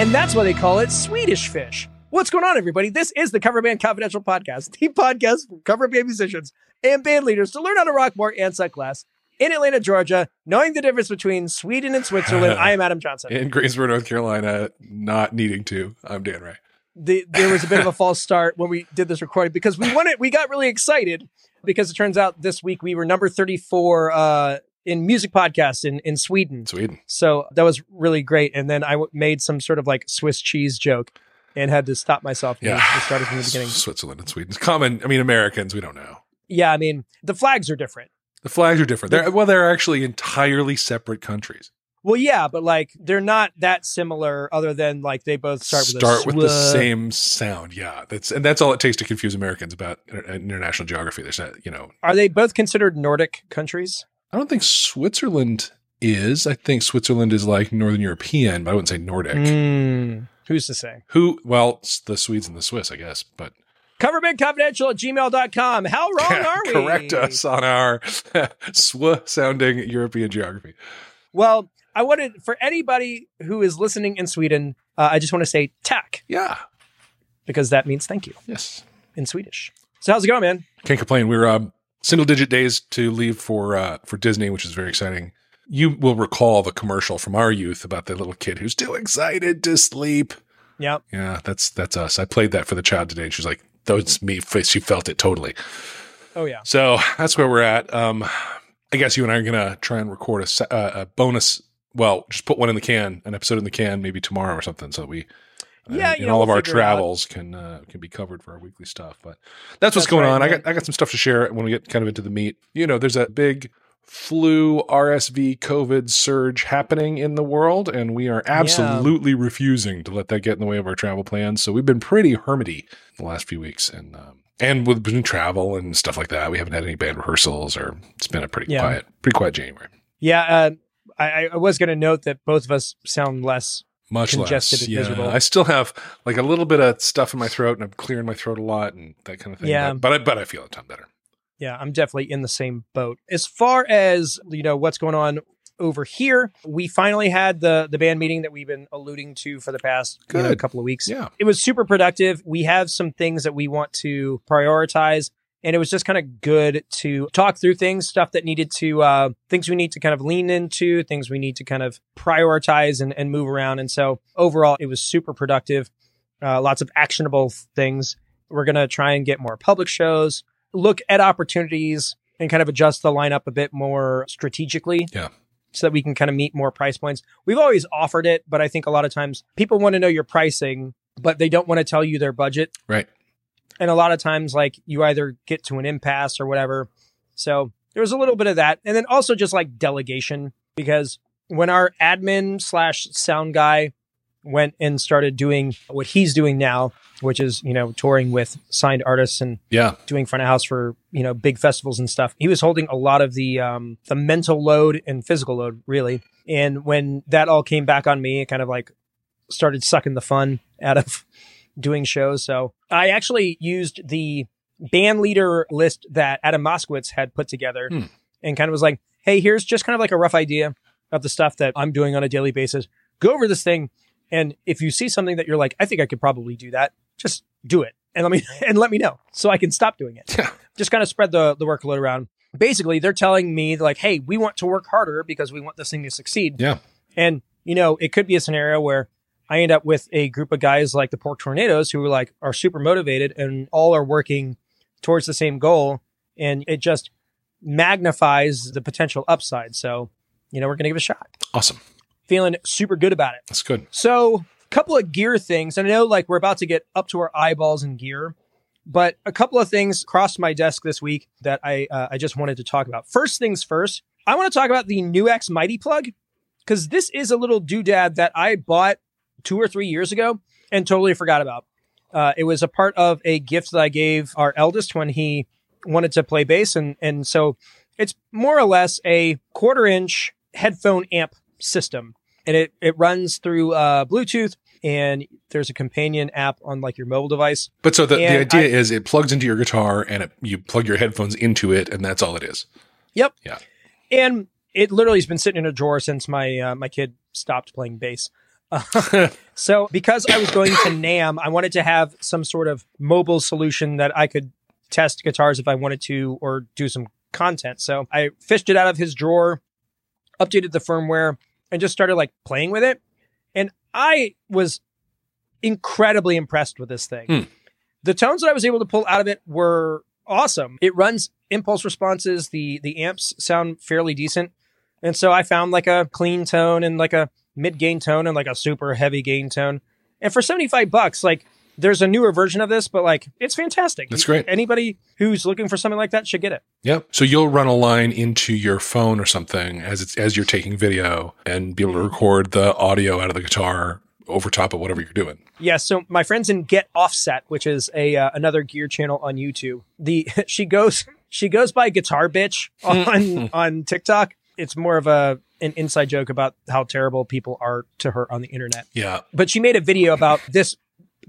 And that's why they call it Swedish Fish. What's going on, everybody? This is the Cover Band Confidential Podcast, the podcast for cover band musicians and band leaders to learn how to rock more and suck less. In Atlanta, Georgia, knowing the difference between Sweden and Switzerland, I am Adam Johnson. In Greensboro, North Carolina, not needing to. I'm Dan Ray. The, there was a bit of a false start when we did this recording because we wanted, we got really excited because it turns out this week we were number 34 uh, in music podcasts in, in Sweden. Sweden. So that was really great. And then I w- made some sort of like Swiss cheese joke and had to stop myself. Yeah. just started from the beginning. Switzerland and Sweden. It's common. I mean, Americans, we don't know. Yeah, I mean, the flags are different. The flags are different. They're, well, they're actually entirely separate countries. Well, yeah, but like they're not that similar other than like they both start with Start with the same sound. Yeah, that's and that's all it takes to confuse Americans about inter- uh, international geography. There's not, you know, Are they both considered Nordic countries? I don't think Switzerland is. I think Switzerland is like Northern European, but I wouldn't say Nordic. Mm, who's to say? Who? Well, it's the Swedes and the Swiss, I guess. But Coverbandconfidential at gmail.com. How wrong are we? correct us on our sw sounding European geography. Well, I wanted for anybody who is listening in Sweden, uh, I just want to say tack Yeah. because that means thank you Yes. in Swedish. So how's it going, man? Can't complain. We're um, single digit days to leave for uh, for Disney, which is very exciting. You will recall the commercial from our youth about the little kid who's too excited to sleep. Yeah. Yeah, that's that's us. I played that for the child today, and she's like, "That's me." She felt it totally. Oh yeah. So that's where we're at. Um, I guess you and I are gonna try and record a, uh, a bonus. Well, just put one in the can, an episode in the can, maybe tomorrow or something, so that we. Yeah, and know, all of our figure it out. travels can uh, can be covered for our weekly stuff. But that's what's That's going right, on. I got I got some stuff to share when we get kind of into the meat. You know, there's a big flu, RSV, COVID surge happening in the world, and we are absolutely refusing to let that get in the way of our travel plans. So we've been pretty hermity the last few weeks, and um, and with between travel and stuff like that, we haven't had any band rehearsals, or it's been a pretty Yeah. quiet, pretty quiet January. Yeah. Uh, I, I was going to note that both of us sound less. Much Congested less. and Yeah, miserable. I still have like a little bit of stuff in my throat, and I'm clearing my throat a lot, and that kind of thing. Yeah. but but I, but I feel a ton better. Yeah, I'm definitely in the same boat. As far as you know, what's going on over here, we finally had the the band meeting that we've been alluding to for the past you know, couple of weeks. Yeah. It was super productive. We have some things that we want to prioritize. And it was just kind of good to talk through things, stuff that needed to, uh, things we need to kind of lean into, things we need to kind of prioritize and, and move around. And so overall, it was super productive. Uh, lots of actionable things. We're going to try and get more public shows, look at opportunities and kind of adjust the lineup a bit more strategically. Yeah. So that we can kind of meet more price points. We've always offered it, but I think a lot of times people want to know your pricing, but they don't want to tell you their budget. Right. And a lot of times, like you either get to an impasse or whatever. So there was a little bit of that. And then also just like delegation, because when our admin slash sound guy went and started doing what he's doing now, which is, you know, touring with signed artists and Yeah. doing front of house for, you know, big festivals and stuff. He was holding a lot of the um the mental load and physical load, really. And when that all came back on me, it kind of like started sucking the fun out of doing shows. So I actually used the band leader list that Adam Moskowitz had put together Hmm. and kind of was like, hey, here's just kind of like a rough idea of the stuff that I'm doing on a daily basis. Go over this thing. And if you see something that you're like, I think I could probably do that, just do it. And let me and let me know so I can stop doing it. Just kind of spread the, the workload around. Basically, they're telling me like, hey, we want to work harder because we want this thing to succeed. Yeah. And, you know, it could be a scenario where I end up with a group of guys like the Pork Tornadoes who are like are super motivated and all are working towards the same goal. And it just magnifies the potential upside. So, you know, we're gonna give it a shot. Awesome. Feeling super good about it. That's good. So, a couple of gear things. And I know like we're about to get up to our eyeballs in gear, but a couple of things crossed my desk this week that I uh, I just wanted to talk about. First things first, I want to talk about the NU-X Mighty plug because this is a little doodad that I bought two or three years ago and totally forgot about. Uh, it was a part of a gift that I gave our eldest when he wanted to play bass, and and so it's more or less a quarter inch headphone amp system, and it it runs through uh, Bluetooth, and there's a companion app on like your mobile device. But so the, the idea I- is it plugs into your guitar and it, you plug your headphones into it, and that's all it is. Yep. Yeah. And it literally has been sitting in a drawer since my uh, my kid stopped playing bass. so because I was going to NAMM, I wanted to have some sort of mobile solution that I could test guitars if I wanted to or do some content. So I fished it out of his drawer, updated the firmware, and just started like playing with it. And I was incredibly impressed with this thing. Hmm. The tones that I was able to pull out of it were awesome. It runs impulse responses. The the amps sound fairly decent. And so I found like a clean tone and like a mid gain tone and like a super heavy gain tone. And for 75 bucks, like there's a newer version of this, but like it's fantastic. That's great. Anybody who's looking for something like that should get it. Yep. So you'll run a line into your phone or something as it's as you're taking video and be able to record the audio out of the guitar over top of whatever you're doing. Yeah, so my friends in Get Offset, which is a uh, another gear channel on YouTube. The she goes she goes by Guitar Bitch on on TikTok. It's more of a an inside joke about how terrible people are to her on the internet. Yeah. But she made a video about this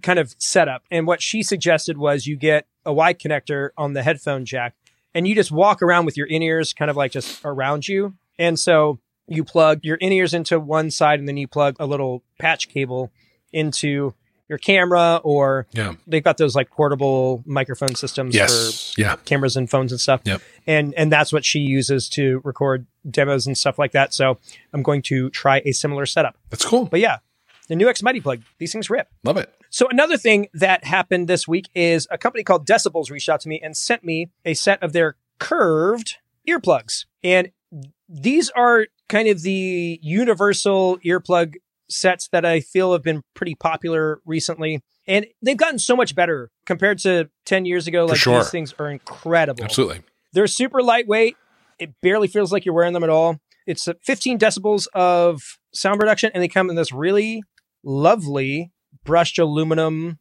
kind of setup and what she suggested was you get a Y connector on the headphone jack and you just walk around with your in-ears kind of like just around you. And so you plug your in-ears into one side and then you plug a little patch cable into your camera or Yeah. they've got those like portable microphone systems Yes. Yeah. for cameras and phones and stuff. Yep. And and that's what she uses to record demos and stuff like that. So I'm going to try a similar setup. That's cool. But yeah, the NU-X Mighty plug, these things rip. Love it. So another thing that happened this week is a company called Decibullz reached out to me and sent me a set of their Curvd earplugs. And these are kind of the universal earplug sets that I feel have been pretty popular recently. And they've gotten so much better compared to 10 years ago. Like sure. these things are incredible. Absolutely. They're super lightweight. It barely feels like you're wearing them at all. It's uh, 15 decibels of sound reduction, and they come in this really lovely brushed aluminum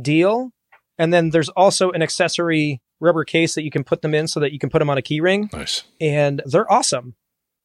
deal. And then there's also an accessory rubber case that you can put them in so that you can put them on a key ring, Nice. and they're awesome.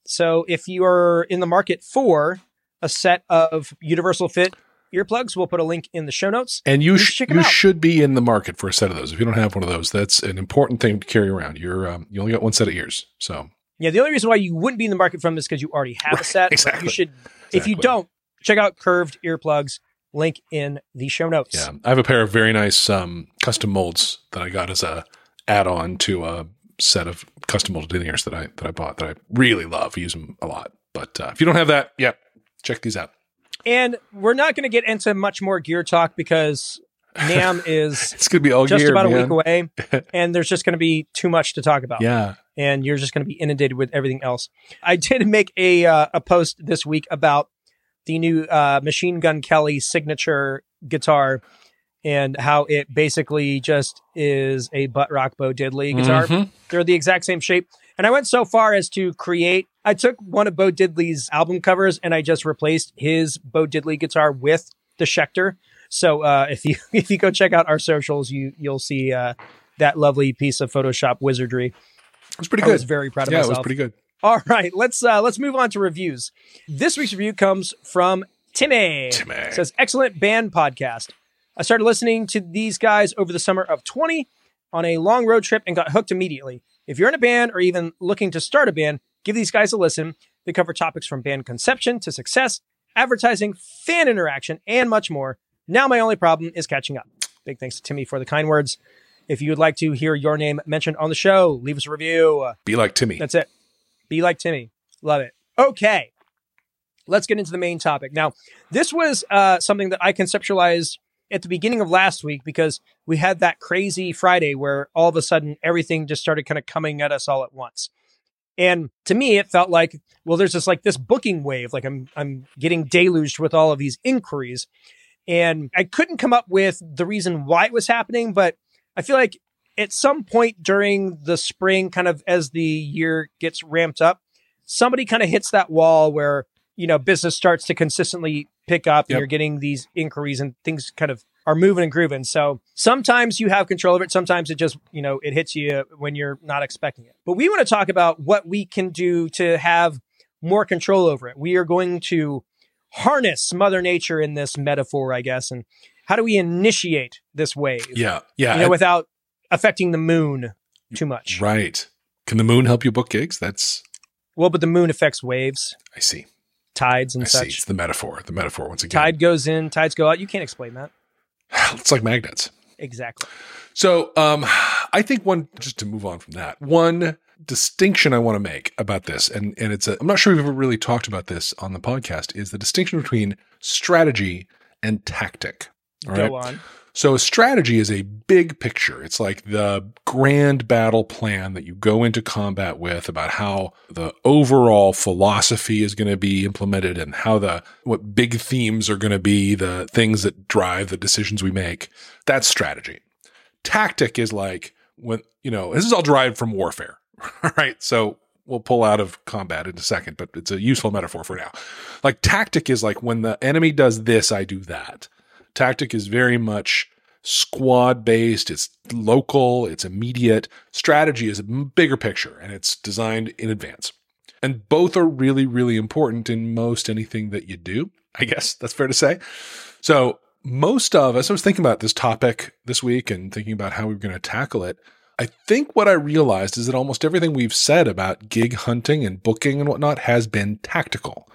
So if you are in the market for a set of universal fit earplugs, we'll put a link in the show notes. And you sh- should you should be in the market for a set of those. If you don't have one of those, that's an important thing to carry around. You're um, you only got one set of ears, so Yeah, the only reason why you wouldn't be in the market from this is because you already have a set. exactly. You should, if you don't, check out Curvd earplugs. Link in the show notes. yeah. I have a pair of very nice um, custom molds that I got as a add-on to a set of custom molded in ears that I that I bought that I really love. I use them a lot. But uh, if you don't have that, yeah, check these out. And we're not going to get into much more gear talk because NAMM is It's gonna be all just gear, about a week away, and there's just going to be too much to talk about. Yeah. and you're just going to be inundated with everything else. I did make a uh, a post this week about the new uh, Machine Gun Kelly signature guitar and how it basically just is a butt rock Bo Diddley guitar. Mhm. They're the exact same shape. And I went so far as to create, I took one of Bo Diddley's album covers and I just replaced his Bo Diddley guitar with the Schecter. So uh, if you if you go check out our socials, you you'll see uh, that lovely piece of Photoshop wizardry. It was pretty good. I was very proud of yeah, myself. it was pretty good. All right, let's uh, let's move on to reviews. This week's review comes from Timmy. Timmy. It says excellent band podcast. I started listening to these guys over the summer of 20 on a long road trip and got hooked immediately. If you're in a band or even looking to start a band, give these guys a listen. They cover topics from band conception to success, advertising, fan interaction, and much more. Now my only problem is catching up. Big thanks to Timmy for the kind words. If you would like to hear your name mentioned on the show, leave us a review. Be like Timmy. That's it. Be like Timmy. Love it. Okay. Let's get into the main topic. Now, this was uh, something that I conceptualized at the beginning of last week because we had that crazy Friday where all of a sudden everything just started kind of coming at us all at once. And to me, it felt like, well, there's this like this booking wave. Like I'm I'm getting deluged with all of these inquiries. And I couldn't come up with the reason why it was happening, but I feel like at some point during the spring, kind of as the year gets ramped up, somebody kind of hits that wall where, you know, business starts to consistently pick up and you're getting these inquiries and things kind of are moving and grooving. So sometimes you have control of it. Sometimes it just, you know, it hits you when you're not expecting it. But we want to talk about what we can do to have more control over it. We are going to harness Mother Nature in this metaphor, I guess. And how do we initiate this wave? Yeah. Yeah. you know, I- without affecting the moon too much. right. Can the moon help you book gigs? That's Well, but the moon affects waves. I see. Tides and I such. see. It's the metaphor. The metaphor once again. Tide goes in, tides go out. You can't explain that. It's like magnets. Exactly. So, um, I think one just to move on from that, one distinction I want to make about this, and and it's a, I'm not sure we've ever really talked about this on the podcast, is the distinction between strategy and tactic. All right. Go on. So a strategy is a big picture. It's like the grand battle plan that you go into combat with about how the overall philosophy is going to be implemented and how the what big themes are going to be, the things that drive the decisions we make. That's strategy. Tactic is like when, you know, this is all derived from warfare. All right. So we'll pull out of combat in a second, but it's a useful metaphor for now. Like tactic is like when the enemy does this, I do that. Tactic is very much squad based, it's local, it's immediate. Strategy is a bigger picture and it's designed in advance. And both are really, really important in most anything that you do. I guess that's fair to say. So, most of us, I was thinking about this topic this week and thinking about how we were going to tackle it. I think what I realized is that almost everything we've said about gig hunting and booking and whatnot has been tactical,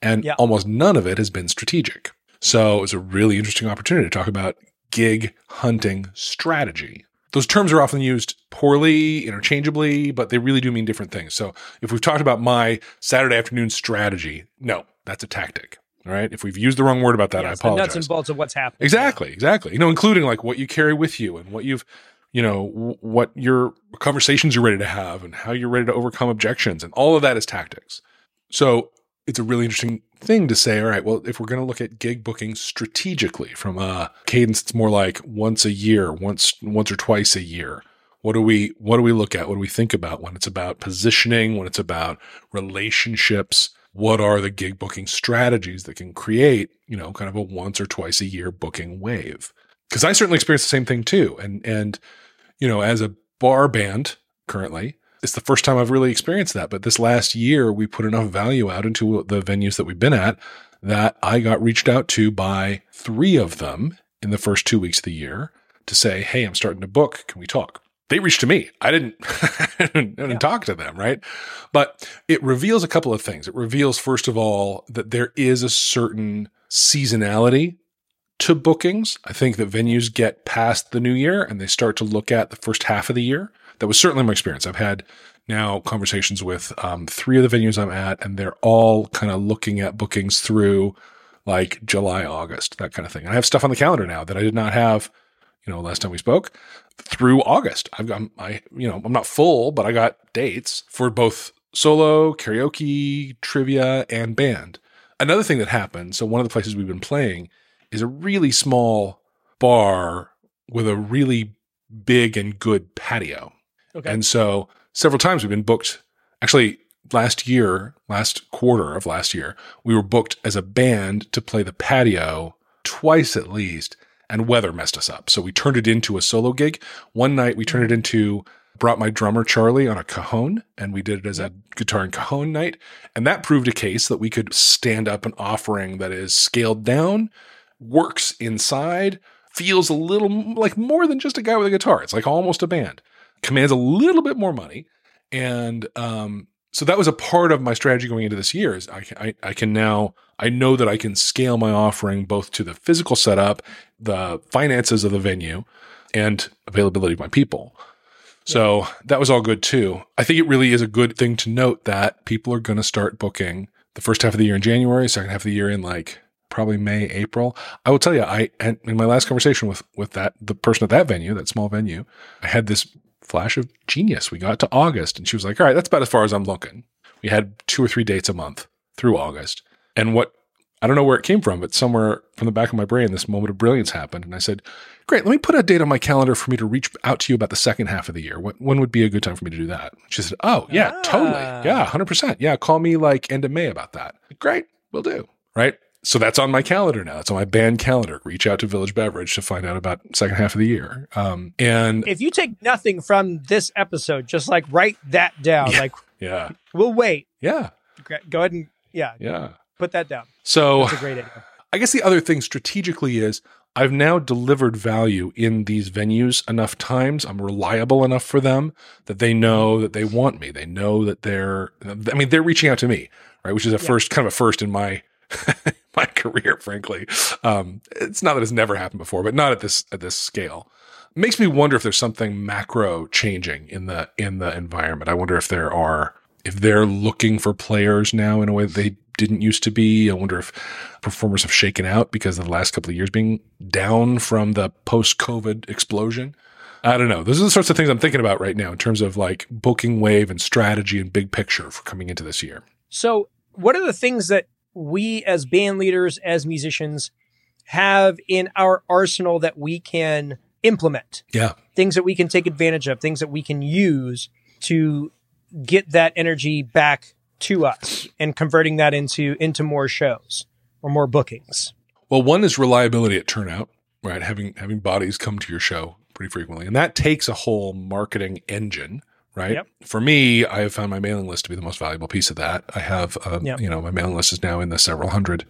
and Yeah. almost none of it has been strategic. So it was a really interesting opportunity to talk about gig hunting strategy. Those terms are often used poorly, interchangeably, but they really do mean different things. So if we've talked about my Saturday afternoon strategy, no, that's a tactic. All right. If we've used the wrong word about that, I apologize. nuts and bolts of what's happening. Exactly, exactly. You know, including like what you carry with you and what you've, you know, w- what your conversations you're ready to have and how you're ready to overcome objections and all of that is tactics. So it's a really interesting thing to say. All right, well, if we're going to look at gig booking strategically from a cadence, it's more like once a year, once once or twice a year. What do we what do we look at? What do we think about when it's about positioning? When it's about relationships? What are the gig booking strategies that can create, you know, kind of a once or twice a year booking wave? Because I certainly experience the same thing too. And and you know, as a bar band currently, it's the first time I've really experienced that. But this last year, we put enough value out into the venues that we've been at that I got reached out to by three of them in the first two weeks of the year to say, Hey, I'm starting to book. Can we talk? They reached to me. I didn't, I didn't Yeah. talk to them, right? But it reveals a couple of things. It reveals, first of all, that there is a certain seasonality to bookings. I think that venues get past the new year and they start to look at the first half of the year. That was certainly my experience. I've had now conversations with um, three of the venues I'm at, and they're all kind of looking at bookings through like July, August, that kind of thing. And I have stuff on the calendar now that I did not have, you know, last time we spoke through August. I've got, I, you know, I'm not full, but I got dates for both solo, karaoke, trivia, and band. Another thing that happened, so one of the places we've been playing is a really small bar with a really big and good patio. Okay. And so several times we've been booked. Actually, last year, last quarter of last year, we were booked as a band to play the patio twice at least, and weather messed us up. So we turned it into a solo gig. One night we turned it into brought my drummer Charlie on a cajon and we did it as a guitar and cajon night. And that proved a case that we could stand up an offering that is scaled down, works inside, feels a little like more than just a guy with a guitar. It's like almost a band. Commands a little bit more money. And um, so that was a part of my strategy going into this year is I, can- I, I can now, I know that I can scale my offering both to the physical setup, the finances of the venue, and availability of my people. So that was all good too. I think it really is a good thing to note that people are going to start booking the first half of the year in January, second half of the year in like probably May, April. I will tell you, I in my last conversation with with that the person at that venue, that small venue, I had this flash of genius. We got to August, and she was like, "All right, that's about as far as I'm looking." We had two or three dates a month through August, and what I don't know where it came from, but somewhere from the back of my brain, this moment of brilliance happened, and I said, "Great, let me put a date on my calendar for me to reach out to you about the second half of the year. When, when would be a good time for me to do that?" She said, "Oh, yeah, Ah. totally, yeah, hundred percent, yeah. Call me like end of May about that. Great, we'll do. Right." So that's on my calendar now. It's on my band calendar. Reach out to Village Beverage to find out about second half of the year. Um, and if you take nothing from this episode, just like write that down. Yeah. Like yeah, we'll wait. yeah, Go ahead and yeah, yeah. put that down. So That's a great idea. I guess the other thing strategically is I've now delivered value in these venues enough times. I'm reliable enough for them that they know that they want me. They know that they're, I mean, they're reaching out to me, right? Which is a yeah. first, kind of a first in my, my career, frankly. Um, it's not that it's never happened before, but not at this, at this scale. It makes me wonder if there's something macro changing in the, in the environment. I wonder if there are, if they're looking for players now in a way that they didn't used to be. I wonder if performers have shaken out because of the last couple of years being down from the post COVID explosion. I don't know. Those are the sorts of things I'm thinking about right now in terms of like booking wave and strategy and big picture for coming into this year. So, what are the things that we as band leaders, as musicians, have in our arsenal that we can implement? Yeah. Things that we can take advantage of, things that we can use to get that energy back to us and converting that into into more shows or more bookings? Well, one is reliability at turnout, right? Having having bodies come to your show pretty frequently, and that takes a whole marketing engine, right? Yep. For me, I have found my mailing list to be the most valuable piece of that. I have, um, yep. you know, my mailing list is now in the several hundred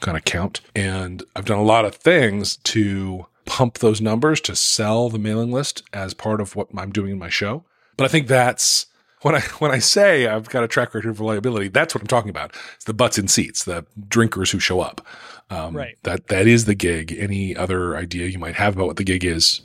kind of count, and I've done a lot of things to pump those numbers to sell the mailing list as part of what I'm doing in my show. But I think that's when I when I say I've got a track record of reliability, that's what I'm talking about. It's the butts in seats, the drinkers who show up. Um, right. That that is the gig. Any other idea you might have about what the gig is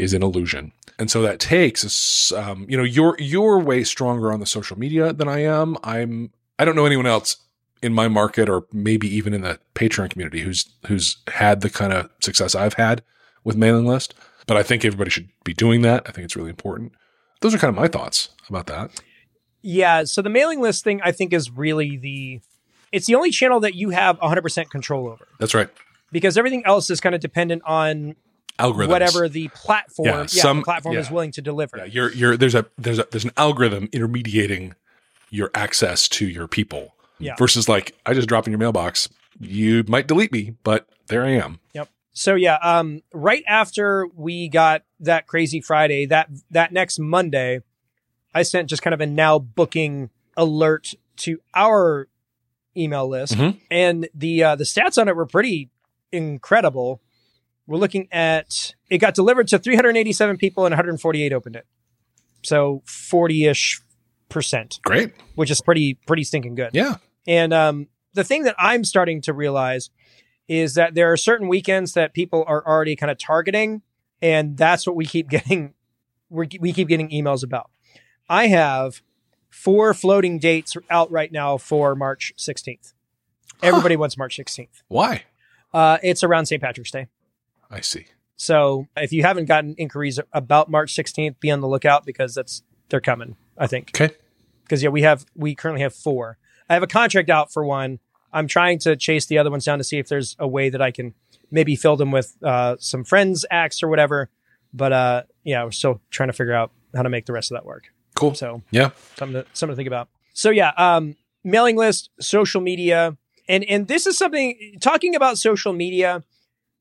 is an illusion. And so that takes, um, you know, you're you're way stronger on the social media than I am. I'm I don't know anyone else in my market or maybe even in the Patreon community who's who's had the kind of success I've had with mailing list. But I think everybody should be doing that. I think it's really important those are kind of my thoughts about that. Yeah. So the mailing list thing, I think, is really the it's the only channel that you have 100% control over. That's right. Because everything else is kind of dependent on algorithms, whatever the platform, yeah, yeah some, platform yeah. is willing to deliver. Yeah, you're, you're, there's a there's a there's an algorithm intermediating your access to your people. Yeah. Versus like I just drop in your mailbox. You might delete me, but there I am. Yep. So yeah, um, right after we got that crazy Friday, that that next Monday, I sent just kind of a now booking alert to our email list, mm-hmm. and the uh, the stats on it were pretty incredible. We're looking at it got delivered to 387 people and 148 opened it, so 40 ish percent. Great, which is pretty pretty stinking good. Yeah, and um, the thing that I'm starting to realize is that there are certain weekends that people are already kind of targeting, and that's what we keep getting. we we keep getting emails about. I have four floating dates out right now for March 16th. Everybody huh. wants March 16th. Why? Uh, it's around St. Patrick's Day. I see. So if you haven't gotten inquiries about March 16th, be on the lookout because that's they're coming. I think. Okay. Because yeah, we have we currently have four. I have a contract out for one. I'm trying to chase the other ones down to see if there's a way that I can maybe fill them with uh, some friends acts or whatever. But uh, yeah, we're still trying to figure out how to make the rest of that work. Cool. So yeah, something to something to think about. So yeah, um, mailing list, social media, and and this is something talking about social media.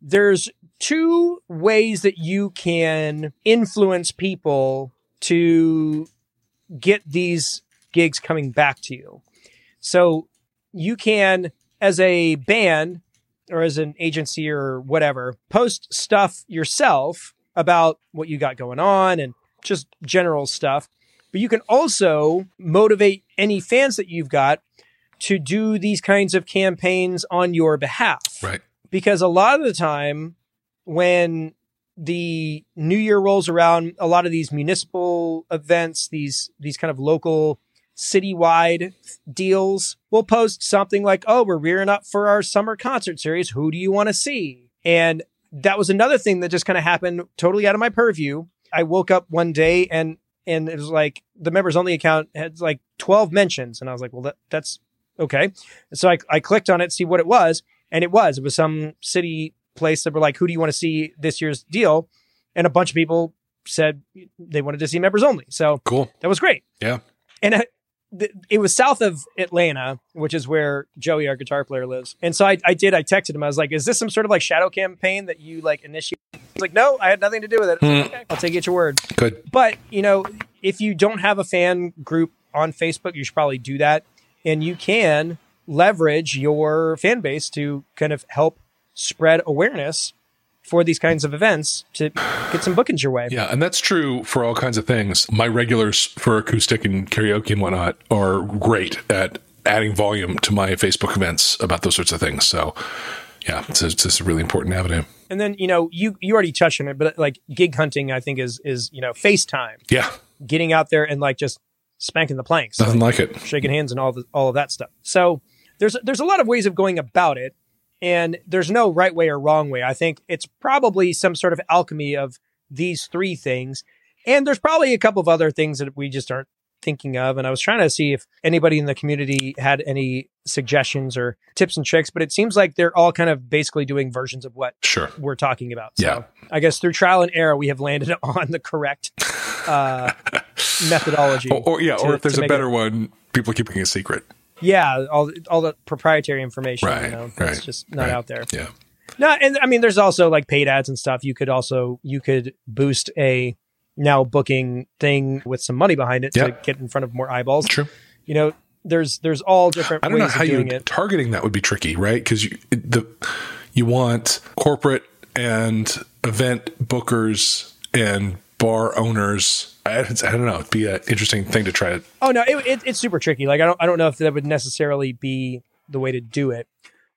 There's two ways that you can influence people to get these gigs coming back to you. So you can, as a band or as an agency or whatever, post stuff yourself about what you got going on and just general stuff. But you can also motivate any fans that you've got to do these kinds of campaigns on your behalf. Right. Because a lot of the time when the new year rolls around, a lot of these municipal events, these these kind of local citywide deals will post something like, Oh, we're rearing up for our summer concert series. Who do you want to see? And that was another thing that just kind of happened totally out of my purview. I woke up one day and, and it was like the members only account had like 12 mentions. And I was like, well, that, that's okay. So I, I clicked on it, see what it was. And it was, it was some city place that were like, who do you want to see this year's deal? And a bunch of people said they wanted to see members only. So cool. That was great. Yeah. And it was south of Atlanta, which is where Joey, our guitar player, lives. And so I, I did. I texted him. I was like, "Is this some sort of like shadow campaign that you like initiate?" He's like, "No, I had nothing to do with it." Mm. okay, I'll take it your word. Good. But you know, if you don't have a fan group on Facebook, you should probably do that. And you can leverage your fan base to kind of help spread awareness for these kinds of events to get some bookings your way. Yeah, and that's true for all kinds of things. My regulars for acoustic and karaoke and whatnot are great at adding volume to my Facebook events about those sorts of things. So, yeah, it's, it's just a really important avenue. And then you know you you already touched on it, but like gig hunting, I think is is you know FaceTime. Yeah, getting out there and like just spanking the planks, nothing like, like it, shaking hands and all the, all of that stuff. So there's there's a lot of ways of going about it and there's no right way or wrong way. I think it's probably some sort of alchemy of these three things. And there's probably a couple of other things that we just aren't thinking of. And I was trying to see if anybody in the community had any suggestions or tips and tricks, but it seems like they're all kind of basically doing versions of what sure. we're talking about. So yeah. I guess through trial and error, we have landed on the correct uh, methodology. Or, or yeah, to, or if there's a better it, one, people keeping a secret. Yeah, all all the proprietary information, right, you know, right, just not right. out there. Yeah. No, and I mean, there's also like paid ads and stuff. You could also you could boost a now booking thing with some money behind it yep. to get in front of more eyeballs. True. You know, there's there's all different. I don't know how you it. targeting that would be tricky, right? Because you the you want corporate and event bookers and bar owners. I, I don't know. It'd be an interesting thing to try to. Oh no, it, it, it's super tricky. Like I don't I don't know if that would necessarily be the way to do it,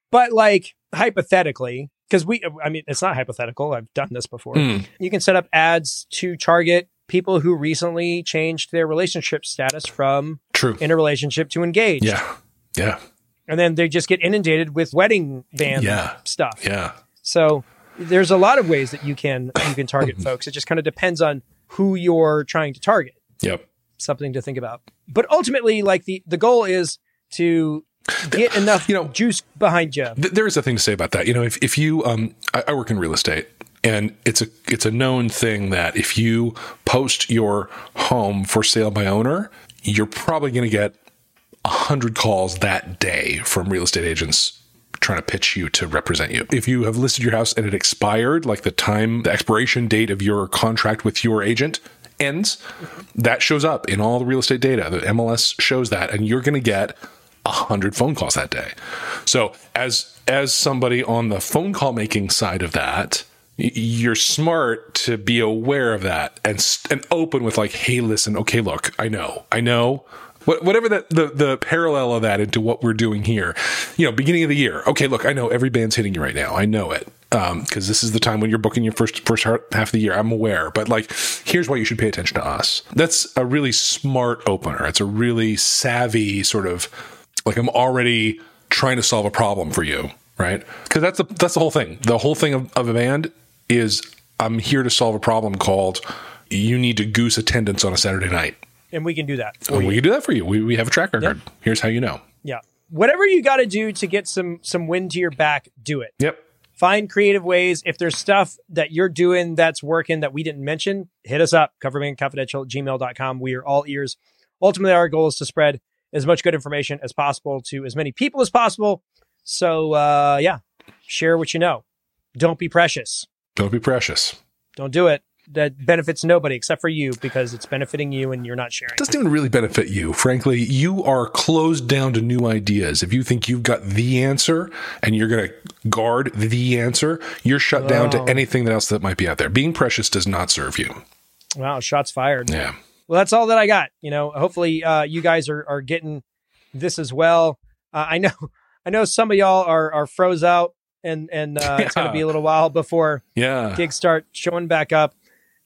but like hypothetically, because we I mean it's not hypothetical. I've done this before. Mm. You can set up ads to target people who recently changed their relationship status from true in a relationship to engaged. Yeah, yeah. And then they just get inundated with wedding band yeah. stuff. Yeah. So there's a lot of ways that you can you can target folks. It just kind of depends on who you're trying to target. Yep. Something to think about. But ultimately, like the the goal is to get enough you know juice behind you. Th- there is a thing to say about that. You know, if if you um, I, I work in real estate. And it's a it's a known thing that if you post your home for sale by owner, you're probably going to get a hundred calls that day from real estate agents trying to pitch you to represent you. If you have listed your house and it expired, like the time, the expiration date of your contract with your agent ends, that shows up in all the real estate data. The MLS shows that, and you're going to get a hundred phone calls that day. So as as somebody on the phone call making side of that, you're smart to be aware of that and and open with like, hey, listen, okay, look, I know, I know whatever the, the, the parallel of that into what we're doing here. You know, beginning of the year. Okay, look, I know every band's hitting you right now. I know it because um, this is the time when you're booking your first first half of the year. I'm aware, but like, here's why you should pay attention to us. That's a really smart opener. It's a really savvy sort of like I'm already trying to solve a problem for you, right? Because that's the that's the whole thing. The whole thing of, of a band is I'm here to solve a problem called you need to goose attendance on a Saturday night and we can do that. Oh, we can do that for you. We, we have a track record. Yep. Here's how you know. Yeah. Whatever you got to do to get some some wind to your back, do it. Yep. Find creative ways. If there's stuff that you're doing that's working that we didn't mention, hit us up. Coverbandconfidential gmail.com. We are all ears. Ultimately, our goal is to spread as much good information as possible to as many people as possible. So, uh, yeah, share what you know. Don't be precious. Don't be precious. Don't do it that benefits nobody except for you because it's benefiting you and you're not sharing. It doesn't even really benefit you. Frankly, you are closed down to new ideas. If you think you've got the answer and you're going to guard the answer, you're shut oh. down to oh. anything else that might be out there. Being precious does not serve you. Wow, shots fired. Yeah. Well, that's all that I got. You know, hopefully uh, you guys are, are getting this as well. Uh, I know, I know some of y'all are, are froze out and, and uh, yeah. it's going to be a little while before yeah. gigs start showing back up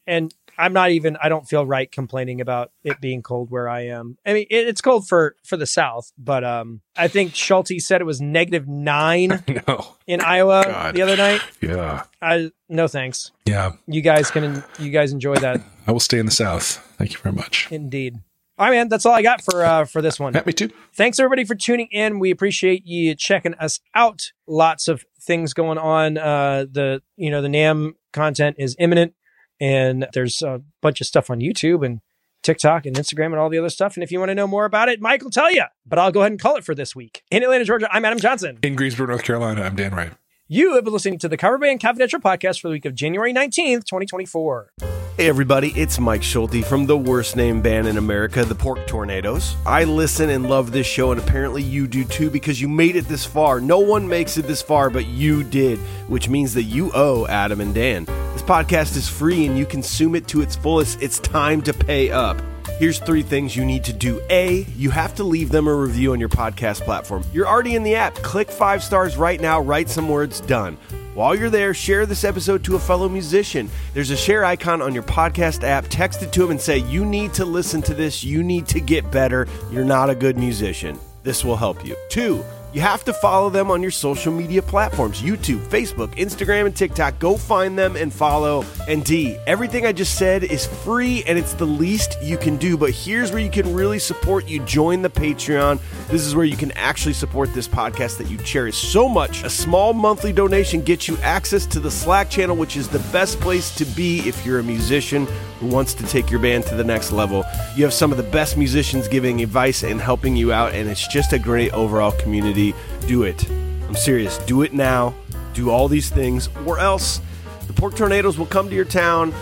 and I'm not even. I don't feel right complaining about it being cold where I am. I mean, it, it's cold for for the South, but um, I think Schulte said it was negative nine no. in Iowa God. the other night. Yeah. I no thanks. Yeah. You guys can. You guys enjoy that. I will stay in the South. Thank you very much. Indeed. All right, man. That's all I got for uh, for this one. Me too. Thanks everybody for tuning in. We appreciate you checking us out. Lots of things going on. Uh, the you know the NAMM content is imminent. And there's a bunch of stuff on YouTube and TikTok and Instagram and all the other stuff. And if you want to know more about it, Mike will tell you. But I'll go ahead and call it for this week. In Atlanta, Georgia, I'm Adam Johnson. In Greensboro, North Carolina, I'm Dan Ray. You have been listening to the Cover Band Confidential podcast for the week of January 19th, 2024. Hey everybody, it's Mike Schulte from the worst named band in America, the Pork Tornadoes. I listen and love this show, and apparently you do too because you made it this far. No one makes it this far, but you did, which means that you owe Adam and Dan. This podcast is free and you consume it to its fullest. It's time to pay up. Here's three things you need to do. A, you have to leave them a review on your podcast platform. You're already in the app. Click five stars right now, write some words, done. While you're there, share this episode to a fellow musician. There's a share icon on your podcast app. Text it to him and say, You need to listen to this. You need to get better. You're not a good musician. This will help you. Two, you have to follow them on your social media platforms YouTube, Facebook, Instagram, and TikTok. Go find them and follow. And D, everything I just said is free and it's the least you can do. But here's where you can really support you join the Patreon. This is where you can actually support this podcast that you cherish so much. A small monthly donation gets you access to the Slack channel, which is the best place to be if you're a musician who wants to take your band to the next level. You have some of the best musicians giving advice and helping you out, and it's just a great overall community. Do it. I'm serious. Do it now. Do all these things, or else the Pork Tornadoes will come to your town,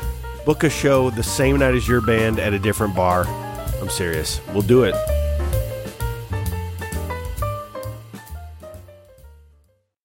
book a show the same night as your band at a different bar. I'm serious. We'll do it.